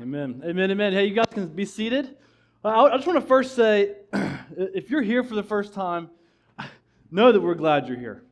Amen. Amen. Amen. Hey, you guys can be seated. I just want to first say if you're here for the first time, know that we're glad you're here.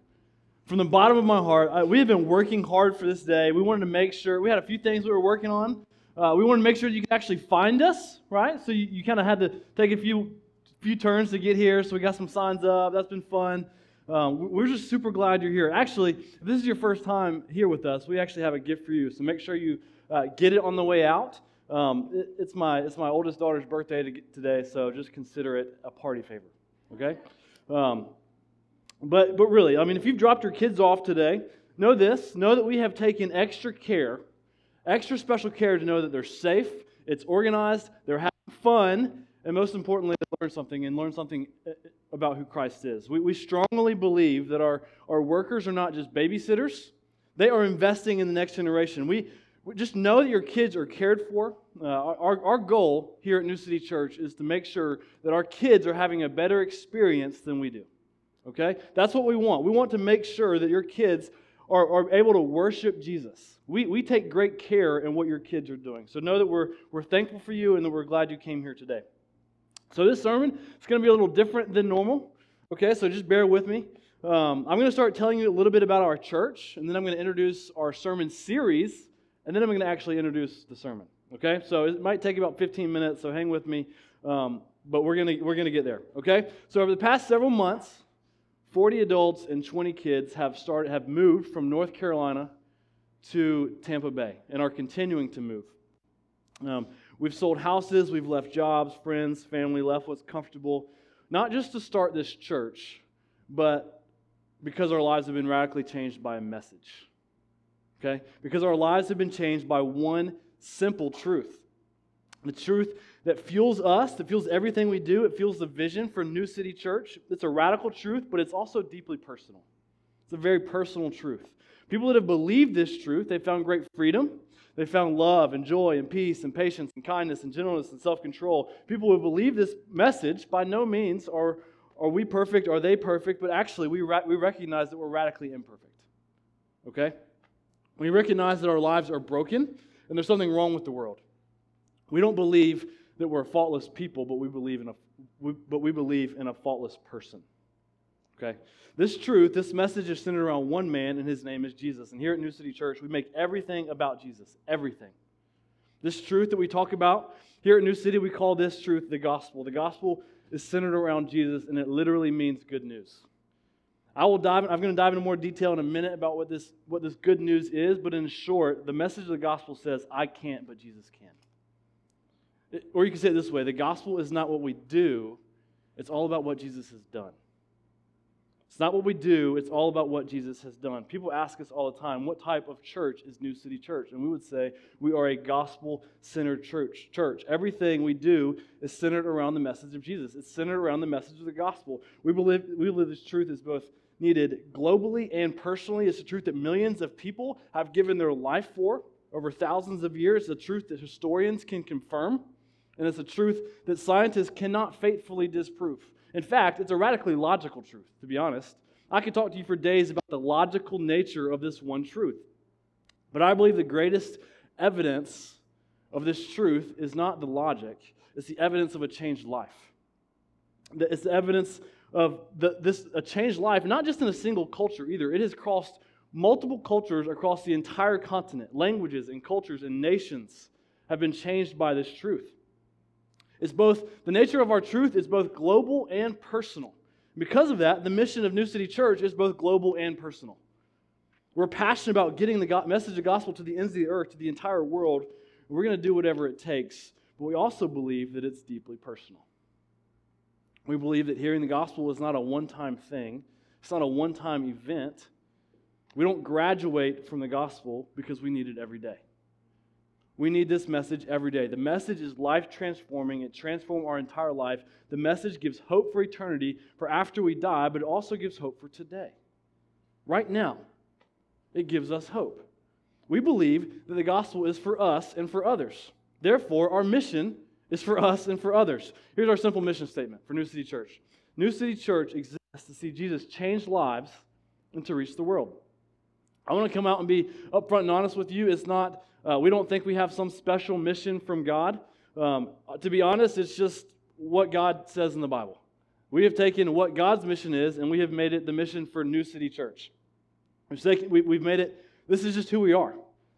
From the bottom of my heart, we have been working hard for this day. We wanted to make sure, we had a few things we were working on. Uh, we wanted to make sure you could actually find us, right? So you, you kind of had to take a few, few turns to get here. So we got some signs up. That's been fun. Um, we're just super glad you're here. Actually, if this is your first time here with us, we actually have a gift for you. So make sure you uh, get it on the way out. Um, it, it's, my, it's my oldest daughter's birthday to today, so just consider it a party favor, okay? Um, but, but really, I mean, if you've dropped your kids off today, know this know that we have taken extra care, extra special care to know that they're safe, it's organized, they're having fun, and most importantly, they learn something and learn something uh, about who Christ is. We, we strongly believe that our, our workers are not just babysitters, they are investing in the next generation. We, just know that your kids are cared for. Uh, our, our goal here at New City Church is to make sure that our kids are having a better experience than we do. Okay? That's what we want. We want to make sure that your kids are, are able to worship Jesus. We, we take great care in what your kids are doing. So know that we're, we're thankful for you and that we're glad you came here today. So this sermon is going to be a little different than normal. Okay, so just bear with me. Um, I'm going to start telling you a little bit about our church, and then I'm going to introduce our sermon series and then I'm going to actually introduce the sermon. Okay? So it might take about 15 minutes, so hang with me. Um, but we're to we're to get there. Okay? So over the past several months, 40 adults and 20 kids have started have moved from North Carolina to Tampa Bay and are continuing to move. Um, we've sold houses, we've left jobs, friends, family, left what's comfortable, not just to start this church, but because our lives have been radically changed by a message okay? Because our lives have been changed by one simple truth. The truth that fuels us, that fuels everything we do, it fuels the vision for New City Church. It's a radical truth, but it's also deeply personal. It's a very personal truth. People that have believed this truth, they found great freedom. They found love and joy and peace and patience and kindness and gentleness and self control. People who believe this message, by no means are, are we perfect, are they perfect, but actually we, ra- we recognize that we're radically imperfect. Okay? We recognize that our lives are broken and there's something wrong with the world. We don't believe that we're a faultless people, but we believe in a, we, but we believe in a faultless person. Okay? This truth, this message is centered around one man, and his name is Jesus. And here at New City Church, we make everything about Jesus. Everything. This truth that we talk about here at New City, we call this truth the gospel. The gospel is centered around Jesus, and it literally means good news. I will dive, I'm going to dive into more detail in a minute about what this, what this good news is, but in short, the message of the gospel says, I can't, but Jesus can. It, or you can say it this way the gospel is not what we do, it's all about what Jesus has done. It's not what we do, it's all about what Jesus has done. People ask us all the time, what type of church is New City Church? And we would say, we are a gospel centered church. church. Everything we do is centered around the message of Jesus, it's centered around the message of the gospel. We believe, we believe this truth is both needed globally and personally. It's a truth that millions of people have given their life for over thousands of years. A truth that historians can confirm, and it's a truth that scientists cannot faithfully disprove. In fact, it's a radically logical truth, to be honest. I could talk to you for days about the logical nature of this one truth. But I believe the greatest evidence of this truth is not the logic, it's the evidence of a changed life. It's the evidence of the, this a changed life, not just in a single culture either. It has crossed multiple cultures across the entire continent. Languages and cultures and nations have been changed by this truth. It's both the nature of our truth is both global and personal. Because of that, the mission of New City Church is both global and personal. We're passionate about getting the message of gospel to the ends of the earth, to the entire world. We're going to do whatever it takes, but we also believe that it's deeply personal. We believe that hearing the gospel is not a one time thing, it's not a one time event. We don't graduate from the gospel because we need it every day. We need this message every day. The message is life transforming, it transforms our entire life. The message gives hope for eternity, for after we die, but it also gives hope for today. Right now, it gives us hope. We believe that the gospel is for us and for others. Therefore, our mission is for us and for others. Here's our simple mission statement for New City Church New City Church exists to see Jesus change lives and to reach the world. I want to come out and be upfront and honest with you. It's not Uh, we don't think we have some special mission from God. Um, to be honest, it's just what God says in the Bible. We have taken what God's mission is and we have made it the mission for New City Church. We've, made it, this is just who we are.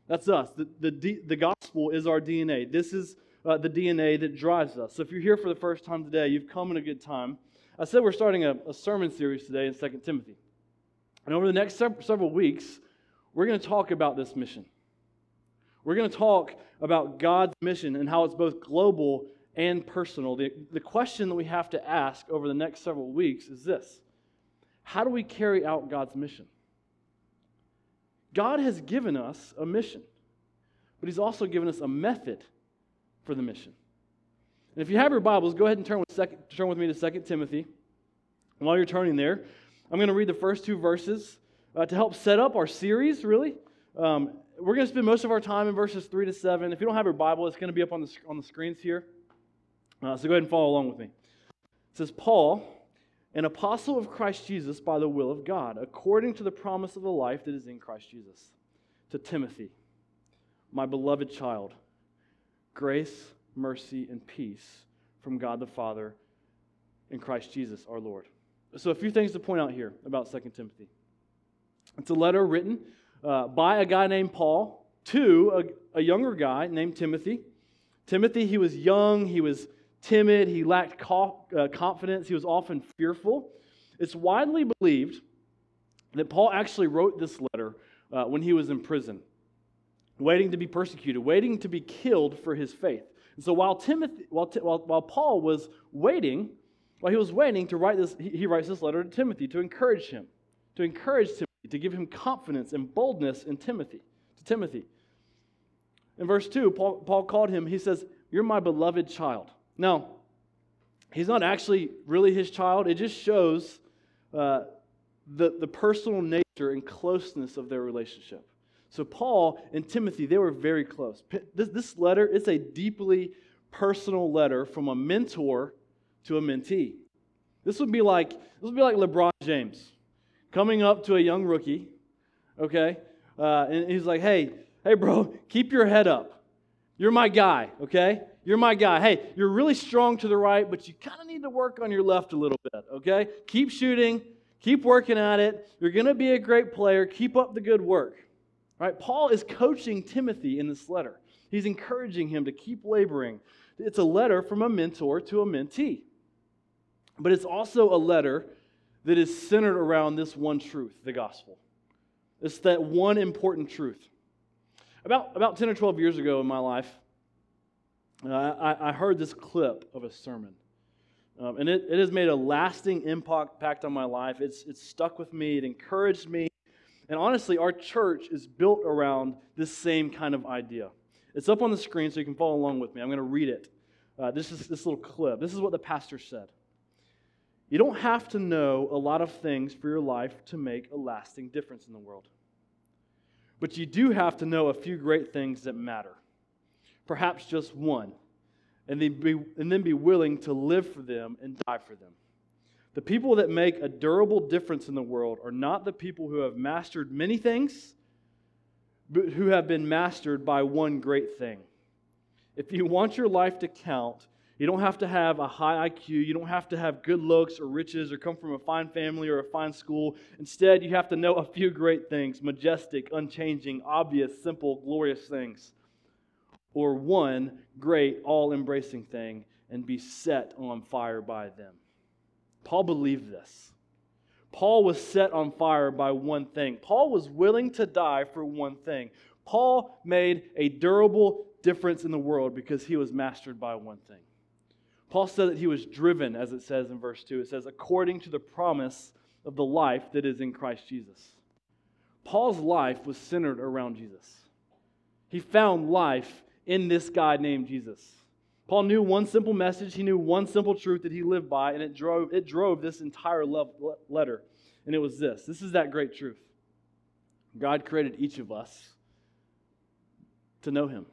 That's us. The, the, the gospel is our DNA. This is uh, the DNA that drives us. So if you're here for the first time today, you've come in a good time. I said we're starting a, a sermon series today in 2 Timothy. And over the next several weeks, we're going to talk about this mission. We're going to talk about God's mission and how it's both global and personal. The, the question that we have to ask over the next several weeks is this How do we carry out God's mission? God has given us a mission, but He's also given us a method for the mission. And if you have your Bibles, go ahead and turn with, second, turn with me to 2 Timothy. And while you're turning there, I'm going to read the first two verses uh, to help set up our series, really. Um, we're going to spend most of our time in verses 3 to 7. If you don't have your Bible, it's going to be up on the, on the screens here. Uh, so go ahead and follow along with me. It says, Paul, an apostle of Christ Jesus by the will of God, according to the promise of the life that is in Christ Jesus, to Timothy, my beloved child, grace, mercy, and peace from God the Father and Christ Jesus our Lord. So, a few things to point out here about 2 Timothy. It's a letter written uh, by a guy named Paul to a, a younger guy named Timothy. Timothy, he was young, he was timid, he lacked uh, confidence, he was often fearful. It's widely believed that Paul actually wrote this letter uh, when he was in prison, waiting to be persecuted, waiting to be killed for his faith. And so while, Timothy, while, while, while Paul was waiting, while he was waiting to write this, he, he writes this letter to Timothy to encourage him, to encourage Timothy, to give him confidence and boldness in Timothy, to Timothy. In verse 2, Paul, Paul called him, he says, You're my beloved child. Now, he's not actually really his child. It just shows uh, the, the personal nature and closeness of their relationship. So, Paul and Timothy, they were very close. This, this letter is a deeply personal letter from a mentor to a mentee. This would be like, this would be like LeBron James coming up to a young rookie, okay? Uh, and he's like, hey, hey, bro, keep your head up. You're my guy, okay? You're my guy. Hey, you're really strong to the right, but you kind of need to work on your left a little bit, okay? Keep shooting, keep working at it. You're going to be a great player. Keep up the good work. Right? Paul is coaching Timothy in this letter. He's encouraging him to keep laboring. It's a letter from a mentor to a mentee. But it's also a letter that is centered around this one truth, the gospel. It's that one important truth. About, about 10 or 12 years ago in my life, uh, I, I, heard this clip of a sermon. Um, and it, it has made a lasting impact on my life. It's, it's stuck with me, it encouraged me. And honestly, our church is built around this same kind of idea. It's up on the screen so you can follow along with me. I'm going to read it. Uh, this is this little clip. This is what the pastor said. You don't have to know a lot of things for your life to make a lasting difference in the world. But you do have to know a few great things that matter perhaps just one, and then be, and then be willing to live for them and die for them. The people that make a durable difference in the world are not the people who have mastered many things, but who have been mastered by one great thing. If you want your life to count, you don't have to have a high IQ. You don't have to have good looks or riches or come from a fine family or a fine school. Instead, you have to know a few great things majestic, unchanging, obvious, simple, glorious things or one great, all embracing thing and be set on fire by them. Paul believed this. Paul was set on fire by one thing. Paul was willing to die for one thing. Paul made a durable difference in the world because he was mastered by one thing. Paul said that he was driven, as it says in verse 2. It says, according to the promise of the life that is in Christ Jesus. Paul's life was centered around Jesus. He found life in this guy named Jesus. Paul knew one simple message, he knew one simple truth that he lived by, and it drove, it drove this entire letter. And it was this this is that great truth. God created each of us to know him,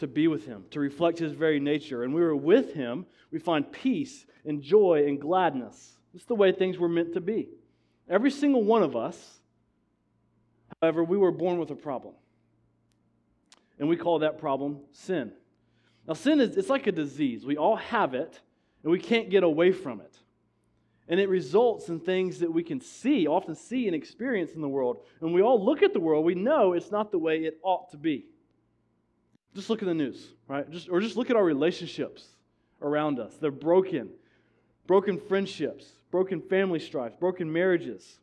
to be with him, to reflect his very nature. And we were with him, we find peace and joy and gladness. Is the way things were meant to be. Every single one of us, however, we were born with a problem. and we call that problem sin. Now, sin is it's like a disease. We all have it, and we can't get away from it. And it results in things that we can see, often see and experience in the world. And we all look at the world, we know it's not the way it ought to be. Just look at the news, right? Just, or just look at our relationships around us. They're broken. Broken friendships, broken family strife, broken marriages.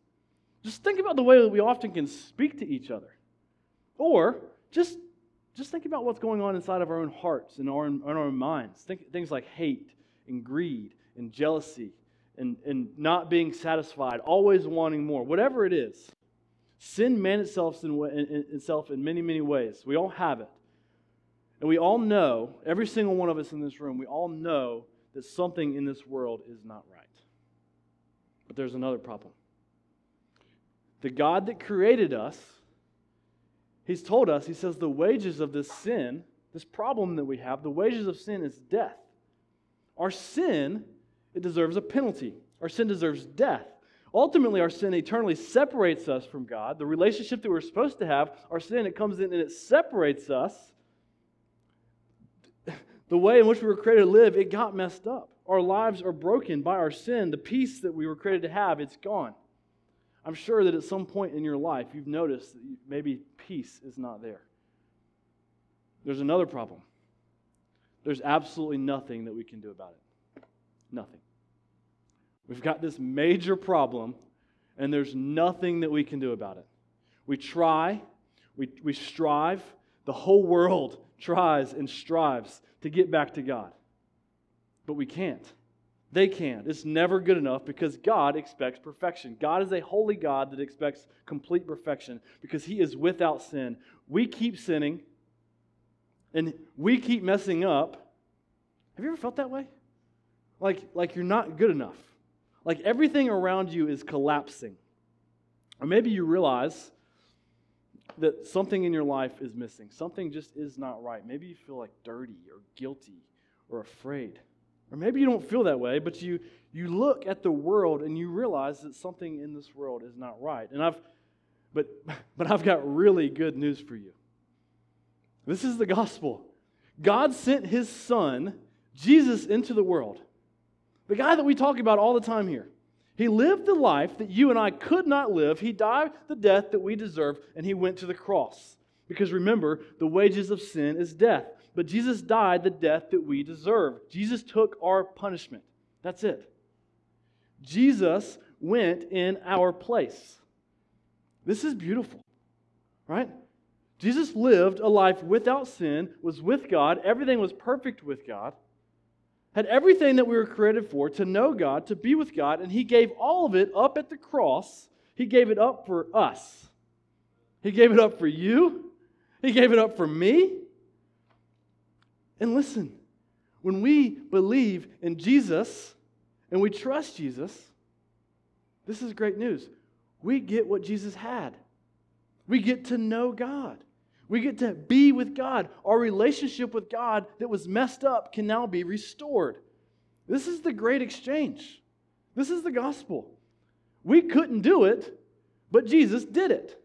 Just think about the way that we often can speak to each other. Or just, just think about what's going on inside of our own hearts and our, in our own minds. Think things like hate and greed and jealousy and, and not being satisfied, always wanting more, whatever it is. Sin manifests itself in, in, itself in many, many ways. We all have it. And we all know, every single one of us in this room, we all know that something in this world is not right. But there's another problem. The God that created us, He's told us, He says, the wages of this sin, this problem that we have, the wages of sin is death. Our sin, it deserves a penalty. Our sin deserves death. Ultimately, our sin eternally separates us from God. The relationship that we're supposed to have, our sin, it comes in and it separates us the way in which we were created to live, it got messed up. Our lives are broken by our sin. The peace that we were created to have, it's gone. I'm sure that at some point in your life, you've noticed that maybe peace is not there. There's another problem. There's absolutely nothing that we can do about it. Nothing. We've got this major problem, and there's nothing that we can do about it. We try, we, we strive, the whole world tries and strives to get back to God. But we can't. They can't. It's never good enough because God expects perfection. God is a holy God that expects complete perfection because He is without sin. We keep sinning and we keep messing up. Have you ever felt that way? Like, like you're not good enough. Like everything around you is collapsing. Or maybe you realize that something in your life is missing. Something just is not right. Maybe you feel like dirty or guilty or afraid. Or maybe you don't feel that way, but you, you look at the world and you realize that something in this world is not right. And I've but but I've got really good news for you. This is the gospel. God sent his son, Jesus, into the world. The guy that we talk about all the time here. He lived the life that you and I could not live. He died the death that we deserve, and he went to the cross. Because remember, the wages of sin is death. But Jesus died the death that we deserve. Jesus took our punishment. That's it. Jesus went in our place. This is beautiful, right? Jesus lived a life without sin, was with God, everything was perfect with God had everything that we were created for to know God, to be with God, and He gave all of it up at the cross. He gave it up for us. He gave it up for you. He gave it up for me. And listen, when we believe in Jesus and we trust Jesus, this is great news. We get what Jesus had. We get to know God. We get to be with God. Our relationship with God that was messed up can now be restored. This is the great exchange. This is the gospel. We couldn't do it, but Jesus did it.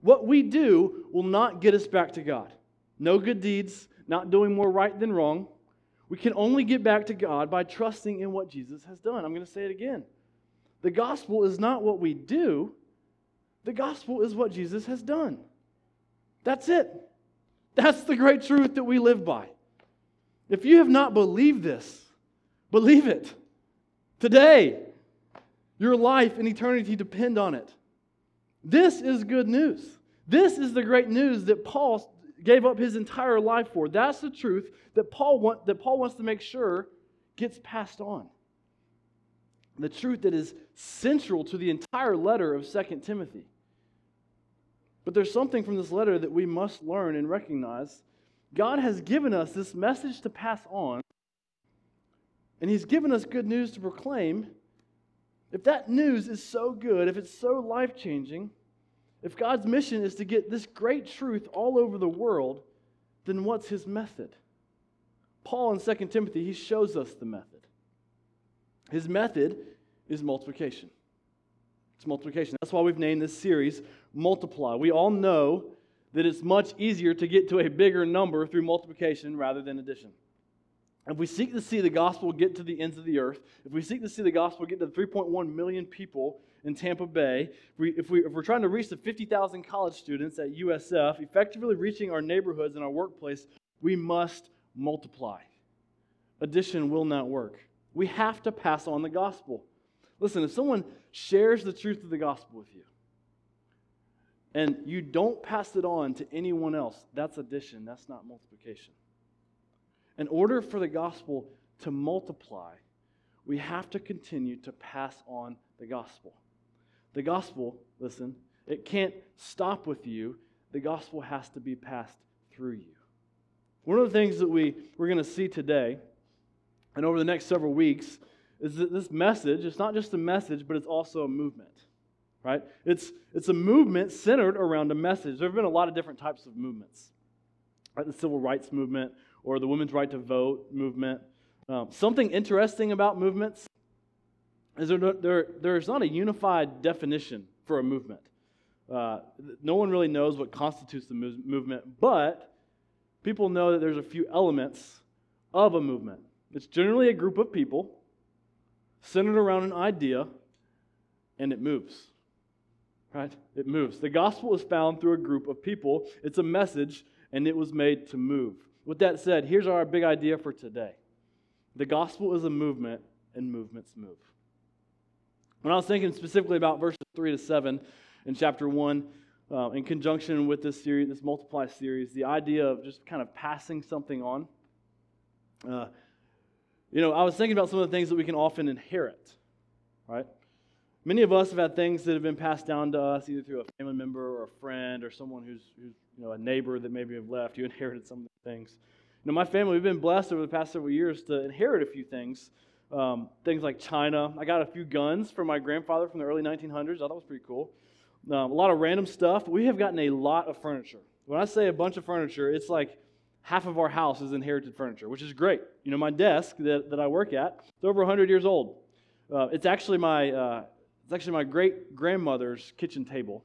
What we do will not get us back to God. No good deeds, not doing more right than wrong. We can only get back to God by trusting in what Jesus has done. I'm going to say it again. The gospel is not what we do, the gospel is what Jesus has done. That's it. That's the great truth that we live by. If you have not believed this, believe it. Today, your life and eternity depend on it. This is good news. This is the great news that Paul gave up his entire life for. That's the truth that Paul, want, that Paul wants to make sure gets passed on. The truth that is central to the entire letter of 2 Timothy. But there's something from this letter that we must learn and recognize. God has given us this message to pass on, and He's given us good news to proclaim. If that news is so good, if it's so life changing, if God's mission is to get this great truth all over the world, then what's His method? Paul in 2 Timothy, he shows us the method. His method is multiplication. It's multiplication. That's why we've named this series Multiply. We all know that it's much easier to get to a bigger number through multiplication rather than addition. If we seek to see the gospel get to the ends of the earth, if we seek to see the gospel get to 3.1 million people in Tampa Bay, if, we, if, we, if we're trying to reach the 50,000 college students at USF, effectively reaching our neighborhoods and our workplace, we must multiply. Addition will not work. We have to pass on the gospel. Listen, if someone shares the truth of the gospel with you and you don't pass it on to anyone else, that's addition, that's not multiplication. In order for the gospel to multiply, we have to continue to pass on the gospel. The gospel, listen, it can't stop with you. The gospel has to be passed through you. One of the things that we, we're going to see today and over the next several weeks is that this message, it's not just a message, but it's also a movement, right? It's, it's a movement centered around a message. There have been a lot of different types of movements, right? The civil rights movement or the women's right to vote movement. Um, something interesting about movements is there, there, there's not a unified definition for a movement. Uh, no one really knows what constitutes the movement, but people know that there's a few elements of a movement. It's generally a group of people centered around an idea, and it moves. Right? It moves. The gospel is found through a group of people. It's a message, and it was made to move. With that said, here's our big idea for today the gospel is a movement, and movements move. When I was thinking specifically about verses 3 to 7 in chapter 1, uh, in conjunction with this series, this multiply series, the idea of just kind of passing something on. Uh, you know, I was thinking about some of the things that we can often inherit, right? Many of us have had things that have been passed down to us either through a family member or a friend or someone who's, who's you know, a neighbor that maybe have left. You inherited some of the things. You know, my family, we've been blessed over the past several years to inherit a few things. Um, things like China. I got a few guns from my grandfather from the early 1900s. I thought was pretty cool. Um, a lot of random stuff. We have gotten a lot of furniture. When I say a bunch of furniture, it's like half of our house is inherited furniture, which is great. You know, my desk that, that I work at, it's over 100 years old. Uh, it's actually my uh, it's actually my great grandmother's kitchen table.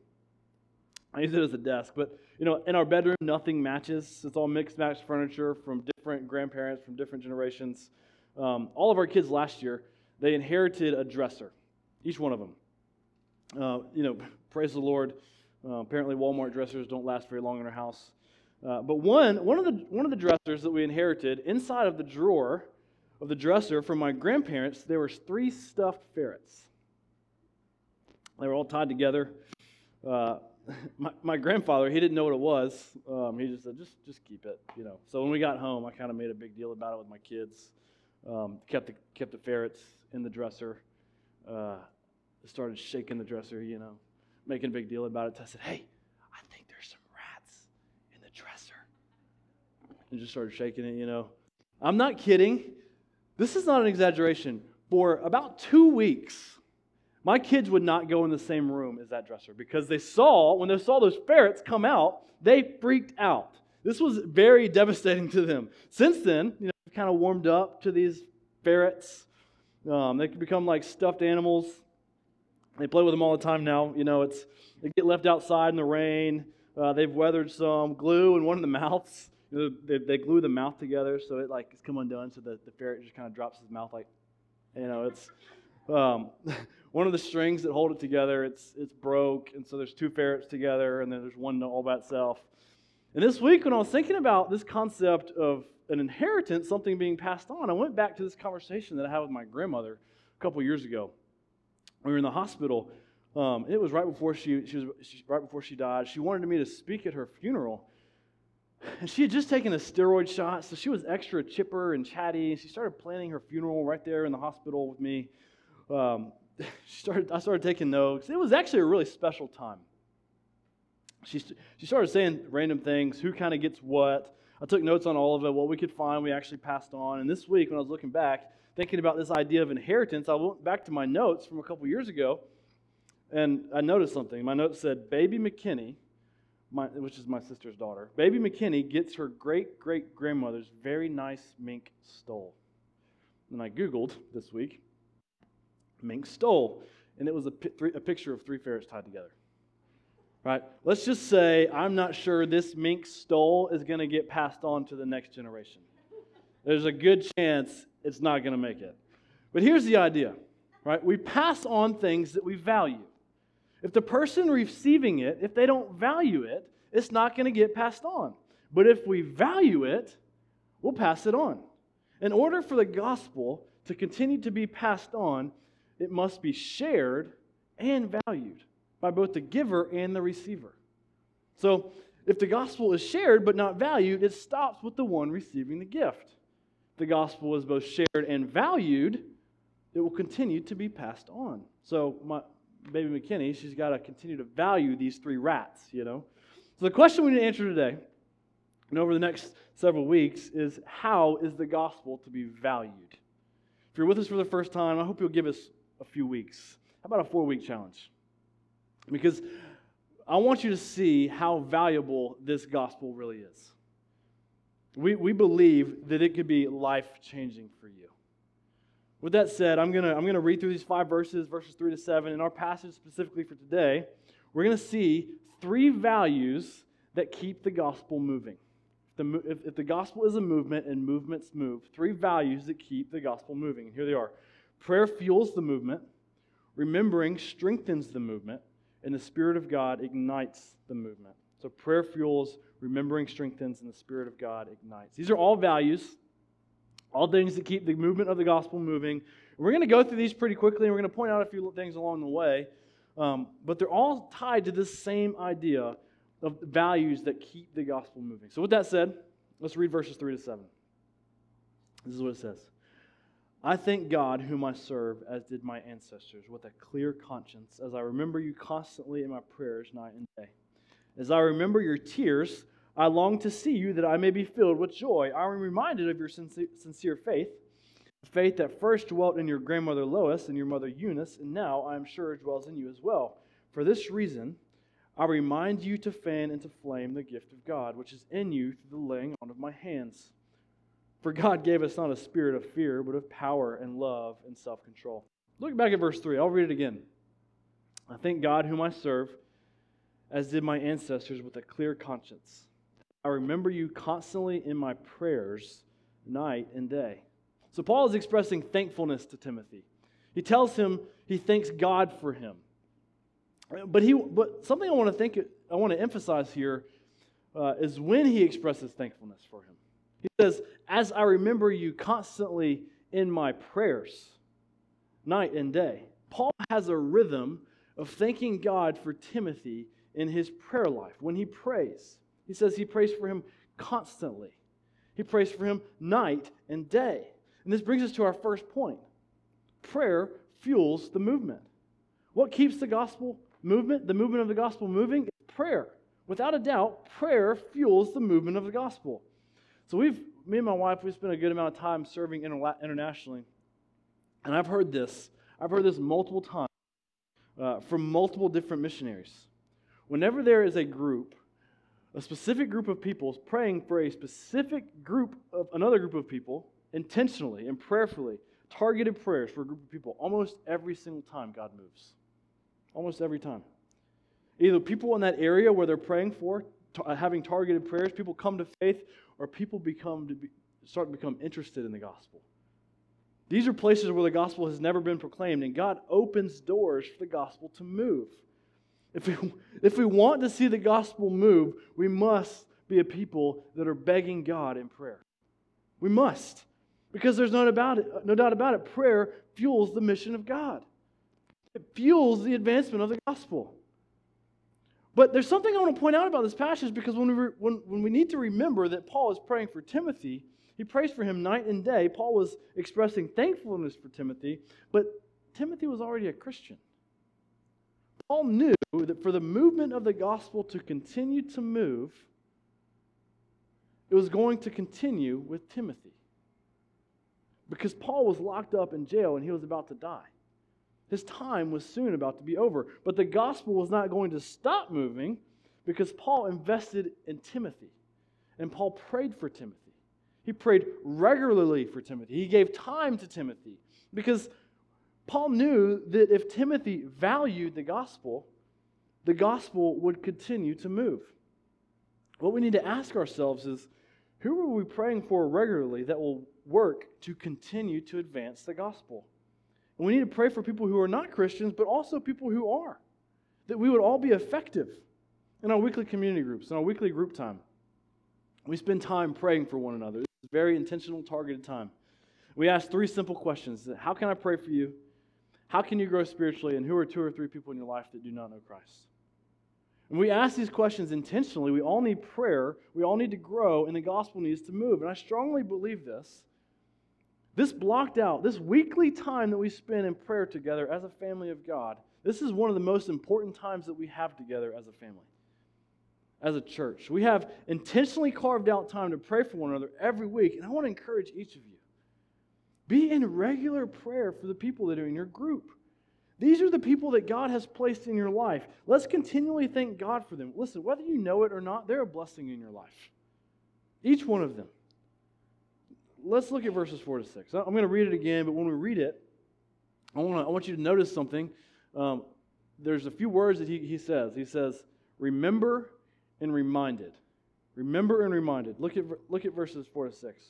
I use it as a desk, but you know, in our bedroom, nothing matches. It's all mixed match furniture from different grandparents from different generations. Um, all of our kids last year, they inherited a dresser, each one of them. Uh, you know, praise the Lord. Uh, apparently, Walmart dressers don't last very long in our house. Uh, but one, one, of the, one of the dressers that we inherited, inside of the drawer of the dresser from my grandparents, there was three stuffed ferrets. They were all tied together. Uh, my, my grandfather, he didn't know what it was. Um, he just said, just, just keep it, you know. So when we got home, I kind of made a big deal about it with my kids. Um, kept, the, kept the ferrets in the dresser. Uh, started shaking the dresser, you know, making a big deal about it. I said, hey, I think there's some rats in the dresser. and just started shaking it, you know. I'm not kidding. This is not an exaggeration. For about two weeks, my kids would not go in the same room as that dresser because they saw, when they saw those ferrets come out, they freaked out. This was very devastating to them. Since then, you know, kind of warmed up to these ferrets. Um, they can become like stuffed animals. They play with them all the time now. You know, it's they get left outside in the rain. Uh, they've weathered some glue in one of the mouths they, they glue the mouth together so it like is come undone so that the ferret just kind of drops his mouth like you know it's um, one of the strings that hold it together it's it's broke and so there's two ferrets together and then there's one all by itself and this week when i was thinking about this concept of an inheritance something being passed on i went back to this conversation that i had with my grandmother a couple years ago we were in the hospital um, it was right before she, she was she, right before she died she wanted me to speak at her funeral and she had just taken a steroid shot, so she was extra chipper and chatty. She started planning her funeral right there in the hospital with me. Um, she started, I started taking notes. It was actually a really special time. She, she started saying random things, who kind of gets what. I took notes on all of it, what we could find, we actually passed on. And this week, when I was looking back, thinking about this idea of inheritance, I went back to my notes from a couple years ago, and I noticed something. My notes said, Baby McKinney my, which is my sister's daughter, Baby McKinney gets her great great grandmother's very nice mink stole. And I Googled this week mink stole, and it was a, a picture of three ferrets tied together. Right? Let's just say I'm not sure this mink stole is going to get passed on to the next generation. There's a good chance it's not going to make it. But here's the idea, right? We pass on things that we value. If the person receiving it, if they don't value it, it's not going to get passed on. But if we value it, we'll pass it on. In order for the gospel to continue to be passed on, it must be shared and valued by both the giver and the receiver. So, if the gospel is shared but not valued, it stops with the one receiving the gift. If the gospel is both shared and valued, it will continue to be passed on. So, my baby McKinney, she's got to continue to value these three rats, you know. So, the question we need to answer today and over the next several weeks is how is the gospel to be valued? If you're with us for the first time, I hope you'll give us a few weeks. How about a four week challenge? Because I want you to see how valuable this gospel really is. We, we believe that it could be life changing for you. With that said, I'm going to I'm going to read through these five verses, verses 3 to 7. In our passage specifically for today, we're going to see three values that keep the gospel moving. The, if, if the gospel is a movement and movements move, three values that keep the gospel moving. And here they are prayer fuels the movement, remembering strengthens the movement, and the Spirit of God ignites the movement. So prayer fuels, remembering strengthens, and the Spirit of God ignites. These are all values, all things that keep the movement of the gospel moving. We're going to go through these pretty quickly, and we're going to point out a few things along the way. Um, but they're all tied to this same idea of values that keep the gospel moving. So, with that said, let's read verses 3 to 7. This is what it says I thank God, whom I serve, as did my ancestors, with a clear conscience, as I remember you constantly in my prayers night and day. As I remember your tears, I long to see you that I may be filled with joy. I am reminded of your sincere faith, faith that first dwelt in your grandmother Lois and your mother Eunice, and now I am sure it dwells in you as well. For this reason, I remind you to fan into flame the gift of God, which is in you through the laying on of my hands. For God gave us not a spirit of fear, but of power and love and self control. Look back at verse 3. I'll read it again. I thank God, whom I serve, as did my ancestors, with a clear conscience. I remember you constantly in my prayers, night and day. So Paul is expressing thankfulness to Timothy. He tells him he thanks God for him. But he, but something I want to think, I want to emphasize here uh, is when he expresses thankfulness for him. He says, "As I remember you constantly in my prayers, night and day." Paul has a rhythm of thanking God for Timothy in his prayer life. When he prays, he says he prays for him constantly. He prays for him night and day. And this brings us to our first point. Prayer fuels the movement. What keeps the gospel movement, the movement of the gospel moving, prayer. Without a doubt, prayer fuels the movement of the gospel. So we've, me and my wife, we've spent a good amount of time serving internationally, and I've heard this. I've heard this multiple times uh, from multiple different missionaries. Whenever there is a group, a specific group of people praying for a specific group of another group of people, intentionally and prayerfully, targeted prayers for a group of people, almost every single time God moves. Almost every time. Either people in that area where they're praying for, Uh, having targeted prayers, people come to faith, or people become to be, start to become interested in the gospel. These are places where the gospel has never been proclaimed, and God opens doors for the gospel to move. If we, if we want to see the gospel move, we must be a people that are begging God in prayer. We must. Because there's no, about it, no doubt about it, prayer fuels the mission of God. It fuels the advancement of the gospel. But there's something I want to point out about this passage because when we, re, when, when we need to remember that Paul is praying for Timothy, he prays for him night and day. Paul was expressing thankfulness for Timothy, but Timothy was already a Christian. Paul knew that for the movement of the gospel to continue to move, it was going to continue with Timothy. Because Paul was locked up in jail and he was about to die. His time was soon about to be over. But the gospel was not going to stop moving because Paul invested in Timothy. And Paul prayed for Timothy. He prayed regularly for Timothy. He gave time to Timothy because Paul knew that if Timothy valued the gospel, the gospel would continue to move. What we need to ask ourselves is who are we praying for regularly that will work to continue to advance the gospel? And we need to pray for people who are not Christians, but also people who are, that we would all be effective in our weekly community groups, in our weekly group time. We spend time praying for one another. This is very intentional, targeted time. We ask three simple questions How can I pray for you? How can you grow spiritually? And who are two or three people in your life that do not know Christ? And we ask these questions intentionally. We all need prayer. We all need to grow, and the gospel needs to move. And I strongly believe this. This blocked out, this weekly time that we spend in prayer together as a family of God, this is one of the most important times that we have together as a family, as a church. We have intentionally carved out time to pray for one another every week. And I want to encourage each of you be in regular prayer for the people that are in your group. These are the people that God has placed in your life. Let's continually thank God for them. Listen, whether you know it or not, they're a blessing in your life. Each one of them. Let's look at verses 4 to 6. I'm going to read it again, but when we read it, I want, to, I want you to notice something. Um, there's a few words that he, he says. He says, remember and reminded. Remember and reminded. Look at, look at verses 4 to 6.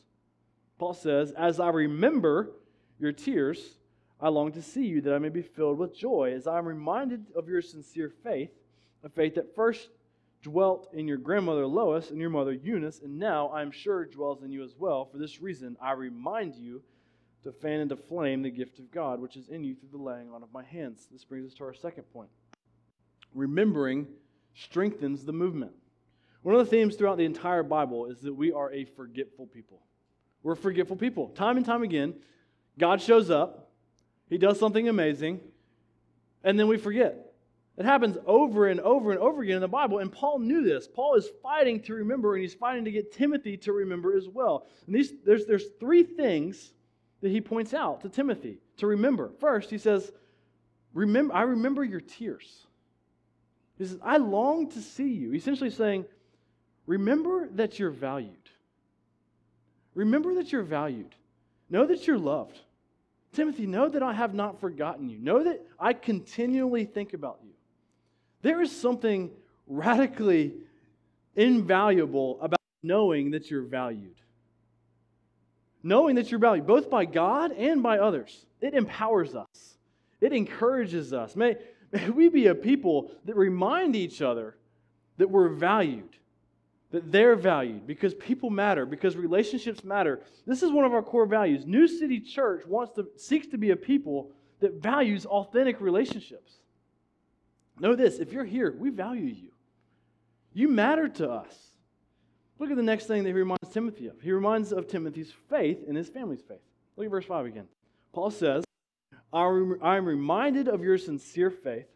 Paul says, As I remember your tears, I long to see you that I may be filled with joy, as I am reminded of your sincere faith, a faith that first dwelt in your grandmother Lois and your mother Eunice, and now I am sure dwells in you as well. For this reason, I remind you to fan into flame the gift of God, which is in you through the laying on of my hands. This brings us to our second point. Remembering strengthens the movement. One of the themes throughout the entire Bible is that we are a forgetful people. We're forgetful people. Time and time again, God shows up, He does something amazing, and then we forget. It happens over and over and over again in the Bible, and Paul knew this. Paul is fighting to remember, and he's fighting to get Timothy to remember as well. And these, there's, there's three things that he points out to Timothy to remember. First, he says, remember, I remember your tears. He says, I long to see you. Essentially saying, remember that you're valued. Remember that you're valued. Know that you're loved. Timothy, know that I have not forgotten you. Know that I continually think about you. There is something radically invaluable about knowing that you're valued. Knowing that you're valued, both by God and by others. It empowers us, it encourages us. May, may we be a people that remind each other that we're valued that they're valued because people matter, because relationships matter. This is one of our core values. New City Church wants to seeks to be a people that values authentic relationships. Know this, if you're here, we value you. You matter to us. Look at the next thing that he reminds Timothy of. He reminds of Timothy's faith and his family's faith. Look at verse 5 again. Paul says, I am reminded of your sincere faith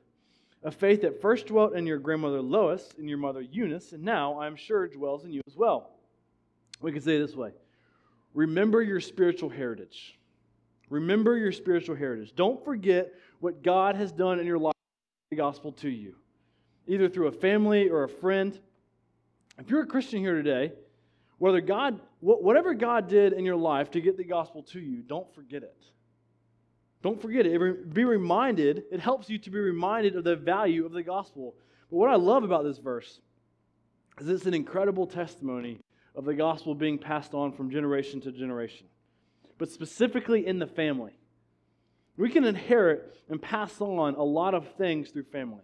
a faith that first dwelt in your grandmother Lois and your mother Eunice, and now I am sure dwells in you as well. We can say it this way Remember your spiritual heritage. Remember your spiritual heritage. Don't forget what God has done in your life, the gospel to you, either through a family or a friend. If you're a Christian here today, whether God, whatever God did in your life to get the gospel to you, don't forget it. Don't forget it. Be reminded. It helps you to be reminded of the value of the gospel. But what I love about this verse is it's an incredible testimony of the gospel being passed on from generation to generation, but specifically in the family. We can inherit and pass on a lot of things through family.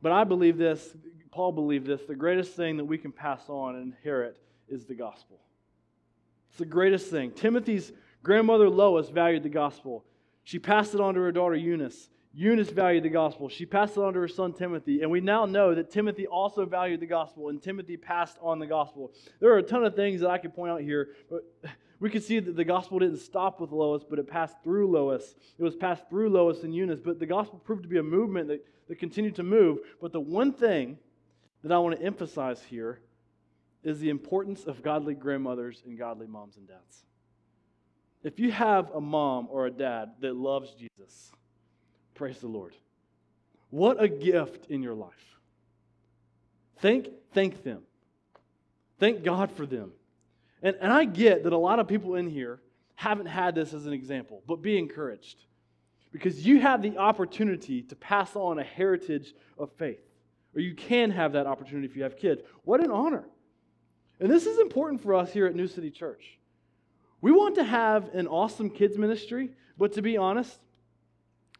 But I believe this, Paul believed this, the greatest thing that we can pass on and inherit is the gospel. It's the greatest thing. Timothy's grandmother Lois valued the gospel. She passed it on to her daughter Eunice. Eunice valued the gospel. She passed it on to her son Timothy. And we now know that Timothy also valued the gospel, and Timothy passed on the gospel. There are a ton of things that I could point out here, but we could see that the gospel didn't stop with Lois, but it passed through Lois. It was passed through Lois and Eunice, but the gospel proved to be a movement that, that continued to move. But the one thing that I want to emphasize here is the importance of godly grandmothers and godly moms and dads. If you have a mom or a dad that loves Jesus, praise the Lord. What a gift in your life. Thank, thank them. Thank God for them. And, and I get that a lot of people in here haven't had this as an example, but be encouraged because you have the opportunity to pass on a heritage of faith. or you can have that opportunity if you have kids. What an honor. And this is important for us here at New City Church. We want to have an awesome kids ministry, but to be honest,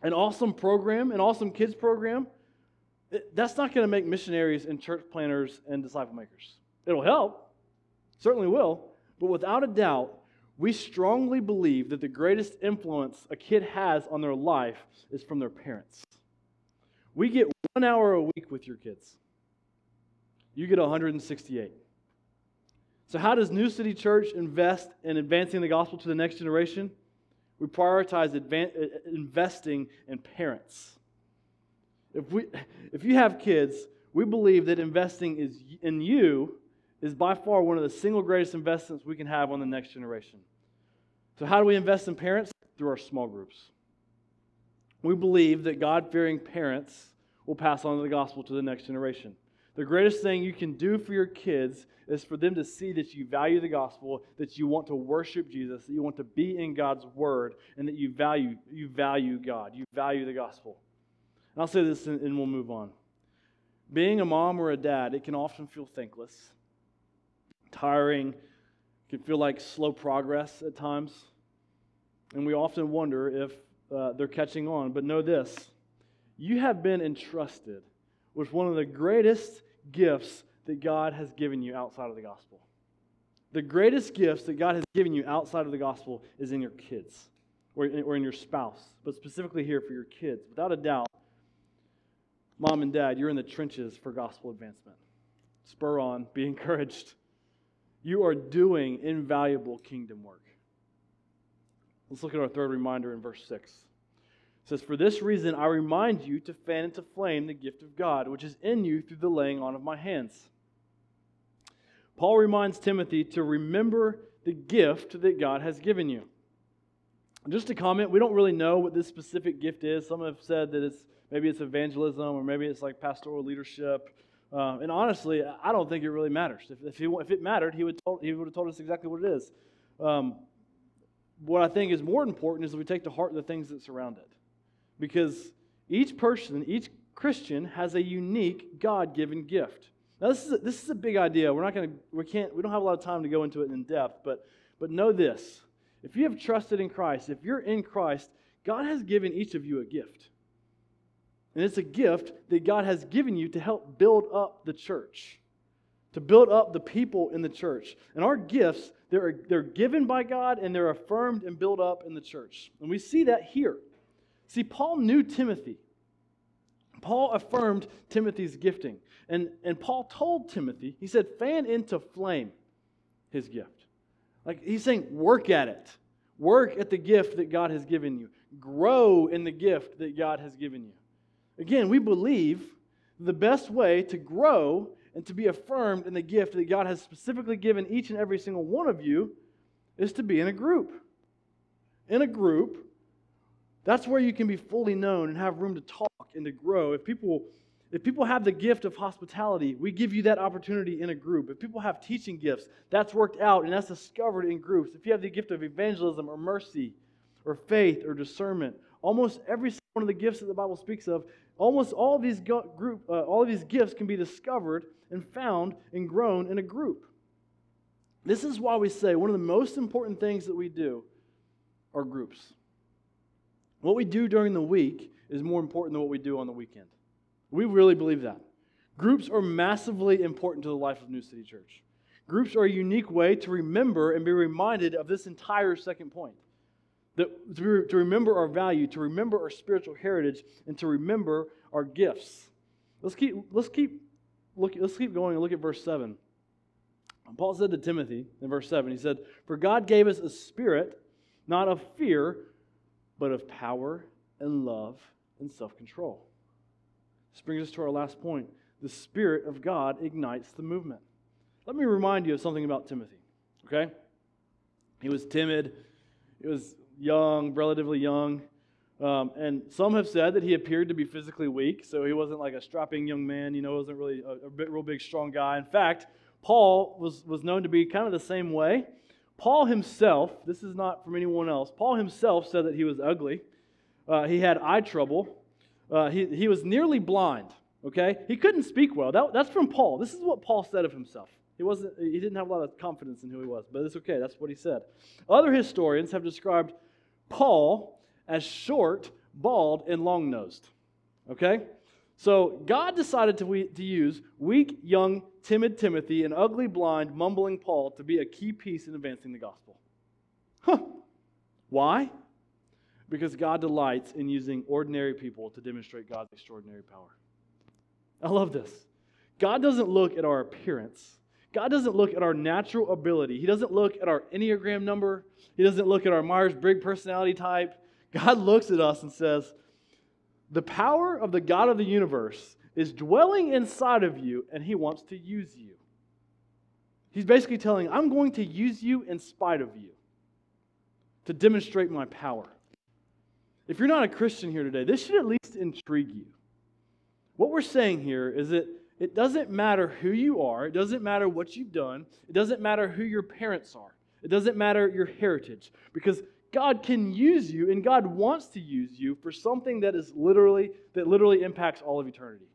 an awesome program, an awesome kids program, that's not going to make missionaries and church planters and disciple makers. It'll help, certainly will, but without a doubt, we strongly believe that the greatest influence a kid has on their life is from their parents. We get one hour a week with your kids, you get 168. So, how does New City Church invest in advancing the gospel to the next generation? We prioritize advan- uh, uh, investing in parents. If, we, if you have kids, we believe that investing is in you is by far one of the single greatest investments we can have on the next generation. So, how do we invest in parents? Through our small groups. We believe that God fearing parents will pass on the gospel to the next generation. The greatest thing you can do for your kids is for them to see that you value the gospel, that you want to worship Jesus, that you want to be in God's word, and that you value, you value God, you value the gospel. And I'll say this and, and we'll move on. Being a mom or a dad, it can often feel thankless, tiring, can feel like slow progress at times. And we often wonder if uh, they're catching on. But know this you have been entrusted with one of the greatest gifts that God has given you outside of the gospel. The greatest gifts that God has given you outside of the gospel is in your kids or in, or in your spouse, but specifically here for your kids. Without a doubt, mom and dad, you're in the trenches for gospel advancement. Spur on, be encouraged. You are doing invaluable kingdom work. Let's look at our third reminder in verse 6. It says, For this reason I remind you to fan into flame the gift of God, which is in you through the laying on of my hands. Paul reminds Timothy to remember the gift that God has given you. Just a comment, we don't really know what this specific gift is. Some have said that it's maybe it's evangelism or maybe it's like pastoral leadership. Uh, and honestly, I don't think it really matters. If, if, he, if it mattered, he would, told, he would have told us exactly what it is. Um, what I think is more important is that we take to heart the things that surround it. Because each person, each Christian has a unique God given gift. Now, this is a, this is a big idea. We're not going to, we can't, we don't have a lot of time to go into it in depth, but, but know this. If you have trusted in Christ, if you're in Christ, God has given each of you a gift. And it's a gift that God has given you to help build up the church, to build up the people in the church. And our gifts, they're, they're given by God and they're affirmed and built up in the church. And we see that here. See, Paul knew Timothy. Paul affirmed Timothy's gifting. And, and Paul told Timothy, he said, fan into flame his gift. Like he's saying, work at it. Work at the gift that God has given you. Grow in the gift that God has given you. Again, we believe the best way to grow and to be affirmed in the gift that God has specifically given each and every single one of you is to be in a group. In a group, that's where you can be fully known and have room to talk and to grow. If people if people have the gift of hospitality, we give you that opportunity in a group. If people have teaching gifts, that's worked out and that's discovered in groups. If you have the gift of evangelism or mercy or faith or discernment, almost every one of the gifts that the Bible speaks of, almost all of these group, uh, all of these gifts can be discovered and found and grown in a group. This is why we say one of the most important things that we do are groups. What we do during the week is more important than what we do on the weekend. We really believe that. Groups are massively important to the life of New City Church. Groups are a unique way to remember and be reminded of this entire second point. That, to, to remember our value, to remember our spiritual heritage, and to remember our gifts. Let's keep, let's keep, look, let's keep going and look at verse 7. Paul said to Timothy in verse 7, he said, For God gave us a spirit, not of fear, but of power and love and self control. This brings us to our last point. The Spirit of God ignites the movement. Let me remind you of something about Timothy, okay? He was timid, he was young, relatively young. Um, and some have said that he appeared to be physically weak, so he wasn't like a strapping young man, you know, wasn't really a, a bit, real big, strong guy. In fact, Paul was, was known to be kind of the same way. Paul himself, this is not from anyone else, Paul himself said that he was ugly. Uh, he had eye trouble. Uh, he, he was nearly blind. Okay? He couldn't speak well. That, that's from Paul. This is what Paul said of himself. He, wasn't, he didn't have a lot of confidence in who he was, but it's okay. That's what he said. Other historians have described Paul as short, bald, and long nosed. Okay? So God decided to, we, to use weak, young, timid Timothy and ugly, blind, mumbling Paul to be a key piece in advancing the gospel. Huh. Why? Because God delights in using ordinary people to demonstrate God's extraordinary power. I love this. God doesn't look at our appearance. God doesn't look at our natural ability. He doesn't look at our Enneagram number. He doesn't look at our Myers Briggs personality type. God looks at us and says, The power of the God of the universe is dwelling inside of you, and He wants to use you. He's basically telling, I'm going to use you in spite of you to demonstrate my power. If you're not a Christian here today, this should at least intrigue you. What we're saying here is that it doesn't matter who you are, it doesn't matter what you've done, it doesn't matter who your parents are, it doesn't matter your heritage, because God can use you and God wants to use you for something that is literally that literally impacts all of eternity.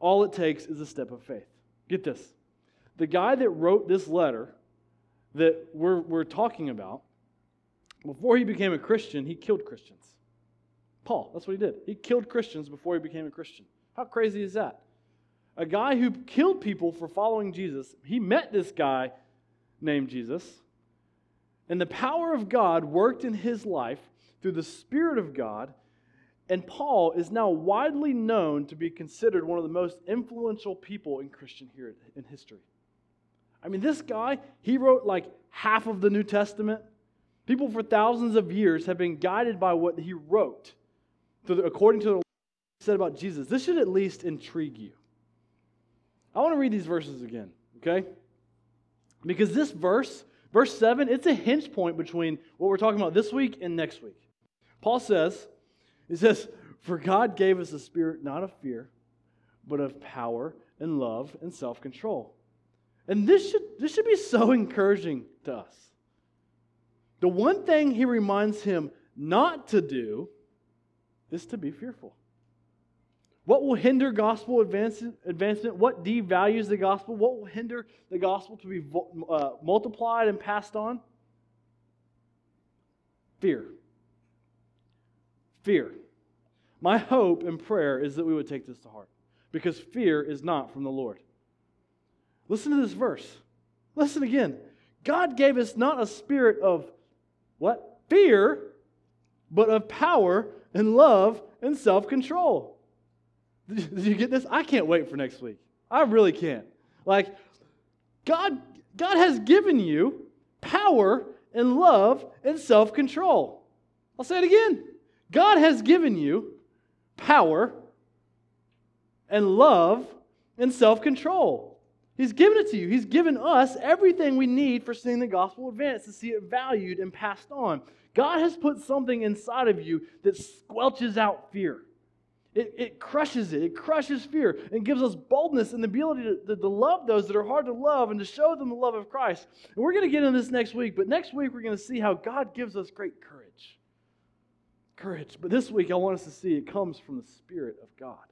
All it takes is a step of faith. Get this. The guy that wrote this letter that we're, we're talking about, before he became a Christian, he killed Christians. Paul, that's what he did. He killed Christians before he became a Christian. How crazy is that? A guy who killed people for following Jesus, he met this guy named Jesus, and the power of God worked in his life through the Spirit of God. And Paul is now widely known to be considered one of the most influential people in Christian here in history. I mean, this guy, he wrote like half of the New Testament. People for thousands of years have been guided by what he wrote, according to what he said about Jesus, this should at least intrigue you. I want to read these verses again, okay? Because this verse, verse 7, it's a hinge point between what we're talking about this week and next week. Paul says, he says, For God gave us a spirit not of fear, but of power and love and self control. And this should, this should be so encouraging to us. The one thing he reminds him not to do is to be fearful. What will hinder gospel advancement? What devalues the gospel? What will hinder the gospel to be uh, multiplied and passed on? Fear. Fear. My hope and prayer is that we would take this to heart because fear is not from the Lord. Listen to this verse. Listen again. God gave us not a spirit of what? Fear, but of power and love and self control. Did you get this? I can't wait for next week. I really can't. Like, God, God has given you power and love and self control. I'll say it again. God has given you power and love and self control. He's given it to you. He's given us everything we need for seeing the gospel advance, to see it valued and passed on. God has put something inside of you that squelches out fear. It, it crushes it. It crushes fear and gives us boldness and the ability to, to, to, love those that are hard to love and to show them the love of Christ. And we're going to get into this next week, but next week we're going to see how God gives us great courage. Courage. But this week I want us to see it comes from the Spirit of God.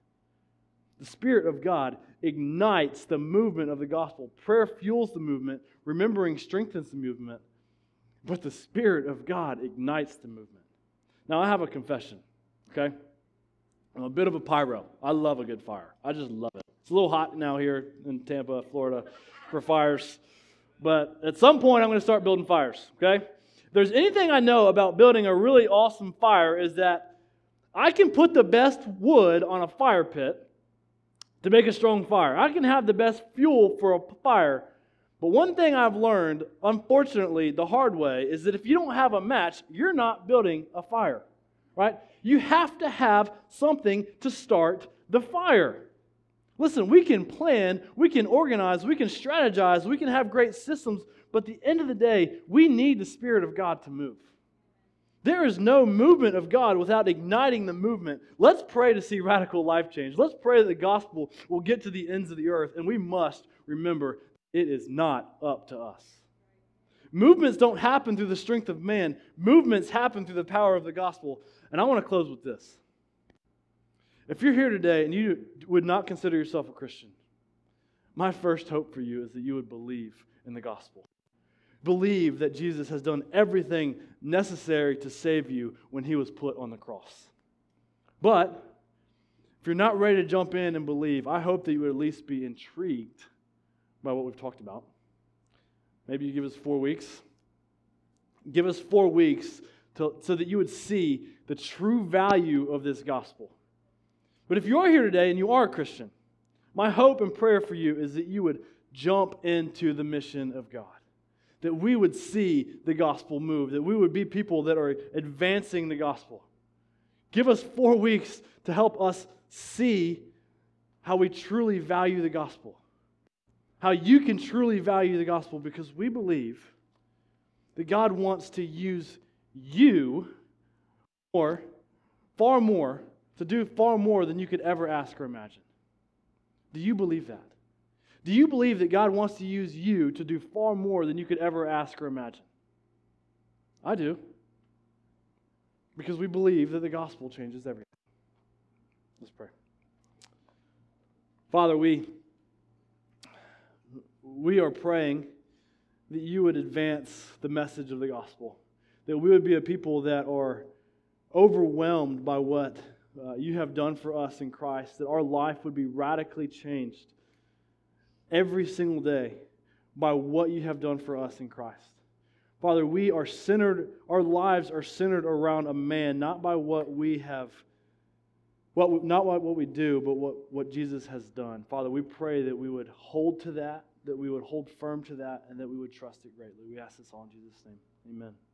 The Spirit of God ignites the movement of the gospel. Prayer fuels the movement, remembering strengthens the movement, but the Spirit of God ignites the movement. Now I have a confession, okay? I'm a bit of a pyro. I love a good fire. I just love it. It's a little hot now here in Tampa, Florida, for fires. But at some point, I'm going to start building fires, okay? If there's anything I know about building a really awesome fire is that I can put the best wood on a fire pit to make a strong fire. I can have the best fuel for a fire. But one thing I've learned, unfortunately, the hard way, is that if you don't have a match, you're not building a fire, right? You have to have something to start the fire. Listen, we can plan, we can organize, we can strategize, we can have great systems, but at the end of the day, we need the Spirit of God to move. There is no movement of God without igniting the movement. Let's pray to see radical life change. Let's pray that the gospel will get to the ends of the earth, and we must remember it is not up to us. Movements don't happen through the strength of man, movements happen through the power of the gospel. And I want to close with this. If you're here today and you would not consider yourself a Christian, my first hope for you is that you would believe in the gospel. Believe that Jesus has done everything necessary to save you when he was put on the cross. But if you're not ready to jump in and believe, I hope that you would at least be intrigued by what we've talked about. Maybe you give us four weeks. Give us four weeks to, so that you would see the true value of this gospel. But if you are here today and you are a Christian, my hope and prayer for you is that you would jump into the mission of God. That we would see the gospel move, that we would be people that are advancing the gospel. Give us four weeks to help us see how we truly value the gospel. How you can truly value the gospel because we believe that God wants to use you more, far more, to do far more than you could ever ask or imagine. Do you believe that? Do you believe that God wants to use you to do far more than you could ever ask or imagine? I do. Because we believe that the gospel changes everything. Let's pray. Father, we, we are praying that you would advance the message of the gospel, that we would be a people that are overwhelmed by what uh, you have done for us in Christ, that our life would be radically changed every single day by what you have done for us in Christ. Father, we are centered, our lives are centered around a man, not by what we have, what, not what, what we do, but what, what Jesus has done. Father, we pray that we would hold to that, that we would hold firm to that, and that we would trust it greatly. We ask this all in Jesus' name. Amen.